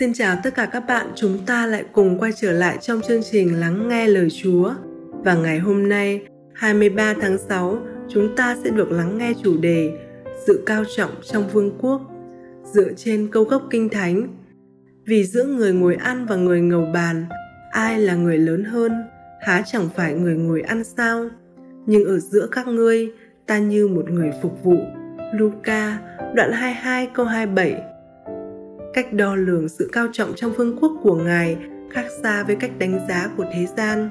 Xin chào tất cả các bạn, chúng ta lại cùng quay trở lại trong chương trình Lắng nghe lời Chúa. Và ngày hôm nay, 23 tháng 6, chúng ta sẽ được lắng nghe chủ đề Sự cao trọng trong vương quốc dựa trên câu gốc kinh thánh. Vì giữa người ngồi ăn và người ngầu bàn, ai là người lớn hơn, há chẳng phải người ngồi ăn sao? Nhưng ở giữa các ngươi, ta như một người phục vụ. Luca, đoạn 22 câu 27 cách đo lường sự cao trọng trong vương quốc của ngài khác xa với cách đánh giá của thế gian.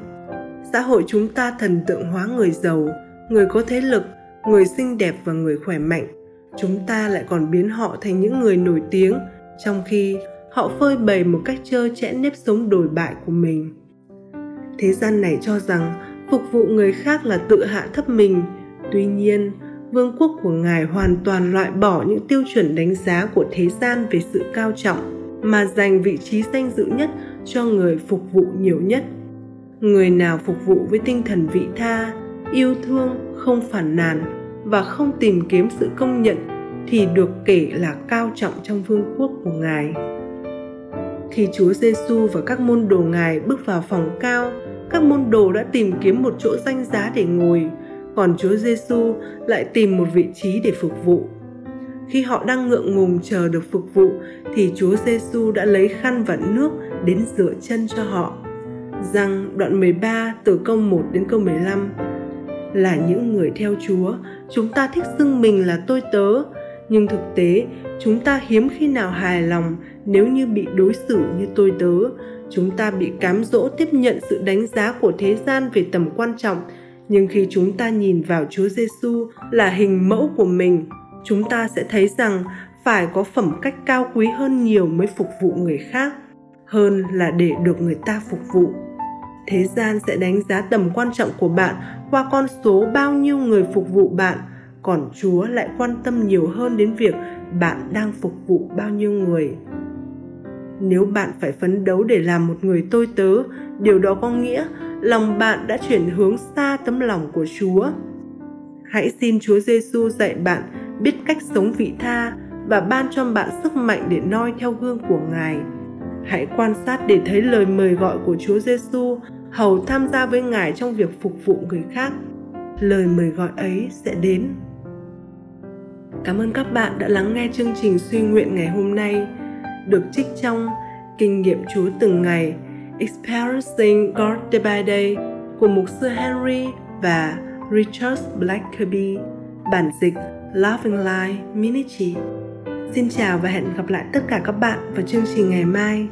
Xã hội chúng ta thần tượng hóa người giàu, người có thế lực, người xinh đẹp và người khỏe mạnh. Chúng ta lại còn biến họ thành những người nổi tiếng, trong khi họ phơi bày một cách trơ trẽ nếp sống đồi bại của mình. Thế gian này cho rằng phục vụ người khác là tự hạ thấp mình. Tuy nhiên vương quốc của ngài hoàn toàn loại bỏ những tiêu chuẩn đánh giá của thế gian về sự cao trọng mà dành vị trí danh dự nhất cho người phục vụ nhiều nhất. Người nào phục vụ với tinh thần vị tha yêu thương không phản nàn và không tìm kiếm sự công nhận thì được kể là cao trọng trong vương quốc của ngài. Khi Chúa Giêsu và các môn đồ ngài bước vào phòng cao, các môn đồ đã tìm kiếm một chỗ danh giá để ngồi còn Chúa Giêsu lại tìm một vị trí để phục vụ. Khi họ đang ngượng ngùng chờ được phục vụ thì Chúa Giêsu đã lấy khăn và nước đến rửa chân cho họ. Rằng đoạn 13 từ câu 1 đến câu 15 là những người theo Chúa, chúng ta thích xưng mình là tôi tớ, nhưng thực tế chúng ta hiếm khi nào hài lòng nếu như bị đối xử như tôi tớ. Chúng ta bị cám dỗ tiếp nhận sự đánh giá của thế gian về tầm quan trọng nhưng khi chúng ta nhìn vào Chúa Giêsu là hình mẫu của mình, chúng ta sẽ thấy rằng phải có phẩm cách cao quý hơn nhiều mới phục vụ người khác, hơn là để được người ta phục vụ. Thế gian sẽ đánh giá tầm quan trọng của bạn qua con số bao nhiêu người phục vụ bạn, còn Chúa lại quan tâm nhiều hơn đến việc bạn đang phục vụ bao nhiêu người. Nếu bạn phải phấn đấu để làm một người tôi tớ, điều đó có nghĩa lòng bạn đã chuyển hướng xa tấm lòng của Chúa. Hãy xin Chúa Giêsu dạy bạn biết cách sống vị tha và ban cho bạn sức mạnh để noi theo gương của Ngài. Hãy quan sát để thấy lời mời gọi của Chúa Giêsu hầu tham gia với Ngài trong việc phục vụ người khác. Lời mời gọi ấy sẽ đến. Cảm ơn các bạn đã lắng nghe chương trình suy nguyện ngày hôm nay, được trích trong Kinh nghiệm Chúa từng ngày Experiencing God Day by Day của mục sư Henry và Richard Blackaby, bản dịch Loving Life Ministry. Xin chào và hẹn gặp lại tất cả các bạn vào chương trình ngày mai.